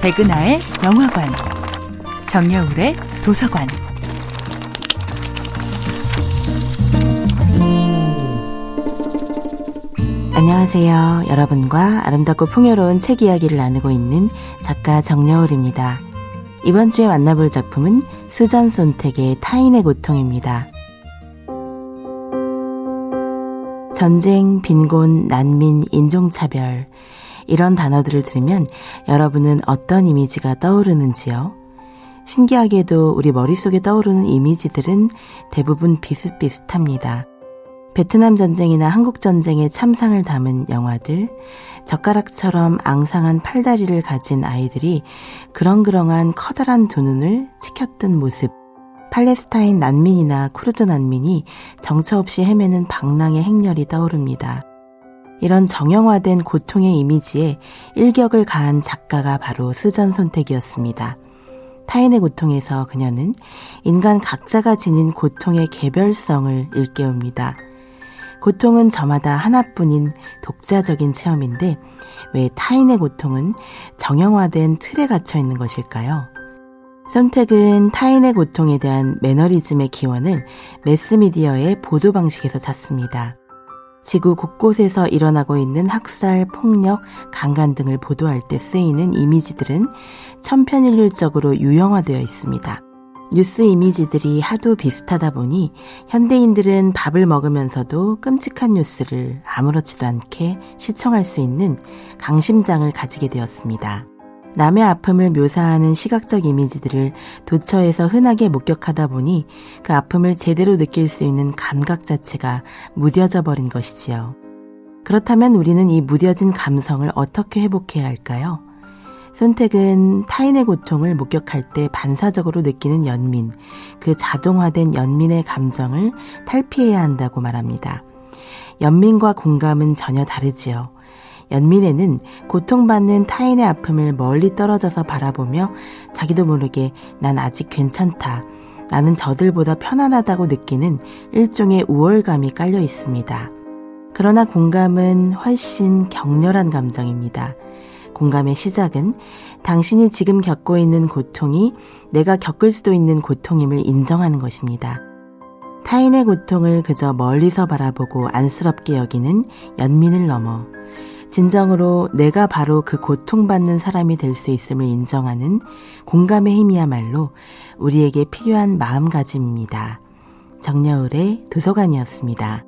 백은하의 영화관, 정여울의 도서관. 안녕하세요. 여러분과 아름답고 풍요로운 책 이야기를 나누고 있는 작가 정여울입니다. 이번 주에 만나볼 작품은 수전 손택의 타인의 고통입니다. 전쟁, 빈곤, 난민, 인종차별, 이런 단어들을 들으면 여러분은 어떤 이미지가 떠오르는지요? 신기하게도 우리 머릿속에 떠오르는 이미지들은 대부분 비슷비슷합니다. 베트남 전쟁이나 한국 전쟁의 참상을 담은 영화들, 젓가락처럼 앙상한 팔다리를 가진 아이들이 그렁그렁한 커다란 두 눈을 치켰던 모습, 팔레스타인 난민이나 쿠르드 난민이 정처 없이 헤매는 방랑의 행렬이 떠오릅니다. 이런 정형화된 고통의 이미지에 일격을 가한 작가가 바로 수전 손택이었습니다. 타인의 고통에서 그녀는 인간 각자가 지닌 고통의 개별성을 일깨웁니다. 고통은 저마다 하나뿐인 독자적인 체험인데 왜 타인의 고통은 정형화된 틀에 갇혀 있는 것일까요? 손택은 타인의 고통에 대한 매너리즘의 기원을 매스미디어의 보도 방식에서 찾습니다. 지구 곳곳에서 일어나고 있는 학살, 폭력, 강간 등을 보도할 때 쓰이는 이미지들은 천편일률적으로 유형화되어 있습니다. 뉴스 이미지들이 하도 비슷하다 보니 현대인들은 밥을 먹으면서도 끔찍한 뉴스를 아무렇지도 않게 시청할 수 있는 강심장을 가지게 되었습니다. 남의 아픔을 묘사하는 시각적 이미지들을 도처에서 흔하게 목격하다 보니 그 아픔을 제대로 느낄 수 있는 감각 자체가 무뎌져 버린 것이지요. 그렇다면 우리는 이 무뎌진 감성을 어떻게 회복해야 할까요? 손택은 타인의 고통을 목격할 때 반사적으로 느끼는 연민, 그 자동화된 연민의 감정을 탈피해야 한다고 말합니다. 연민과 공감은 전혀 다르지요. 연민에는 고통받는 타인의 아픔을 멀리 떨어져서 바라보며 자기도 모르게 난 아직 괜찮다. 나는 저들보다 편안하다고 느끼는 일종의 우월감이 깔려 있습니다. 그러나 공감은 훨씬 격렬한 감정입니다. 공감의 시작은 당신이 지금 겪고 있는 고통이 내가 겪을 수도 있는 고통임을 인정하는 것입니다. 타인의 고통을 그저 멀리서 바라보고 안쓰럽게 여기는 연민을 넘어 진정으로 내가 바로 그 고통받는 사람이 될 수 있음을 인정하는 공감의 힘이야말로 우리에게 필요한 마음가짐입니다. 정여울의 도서관이었습니다.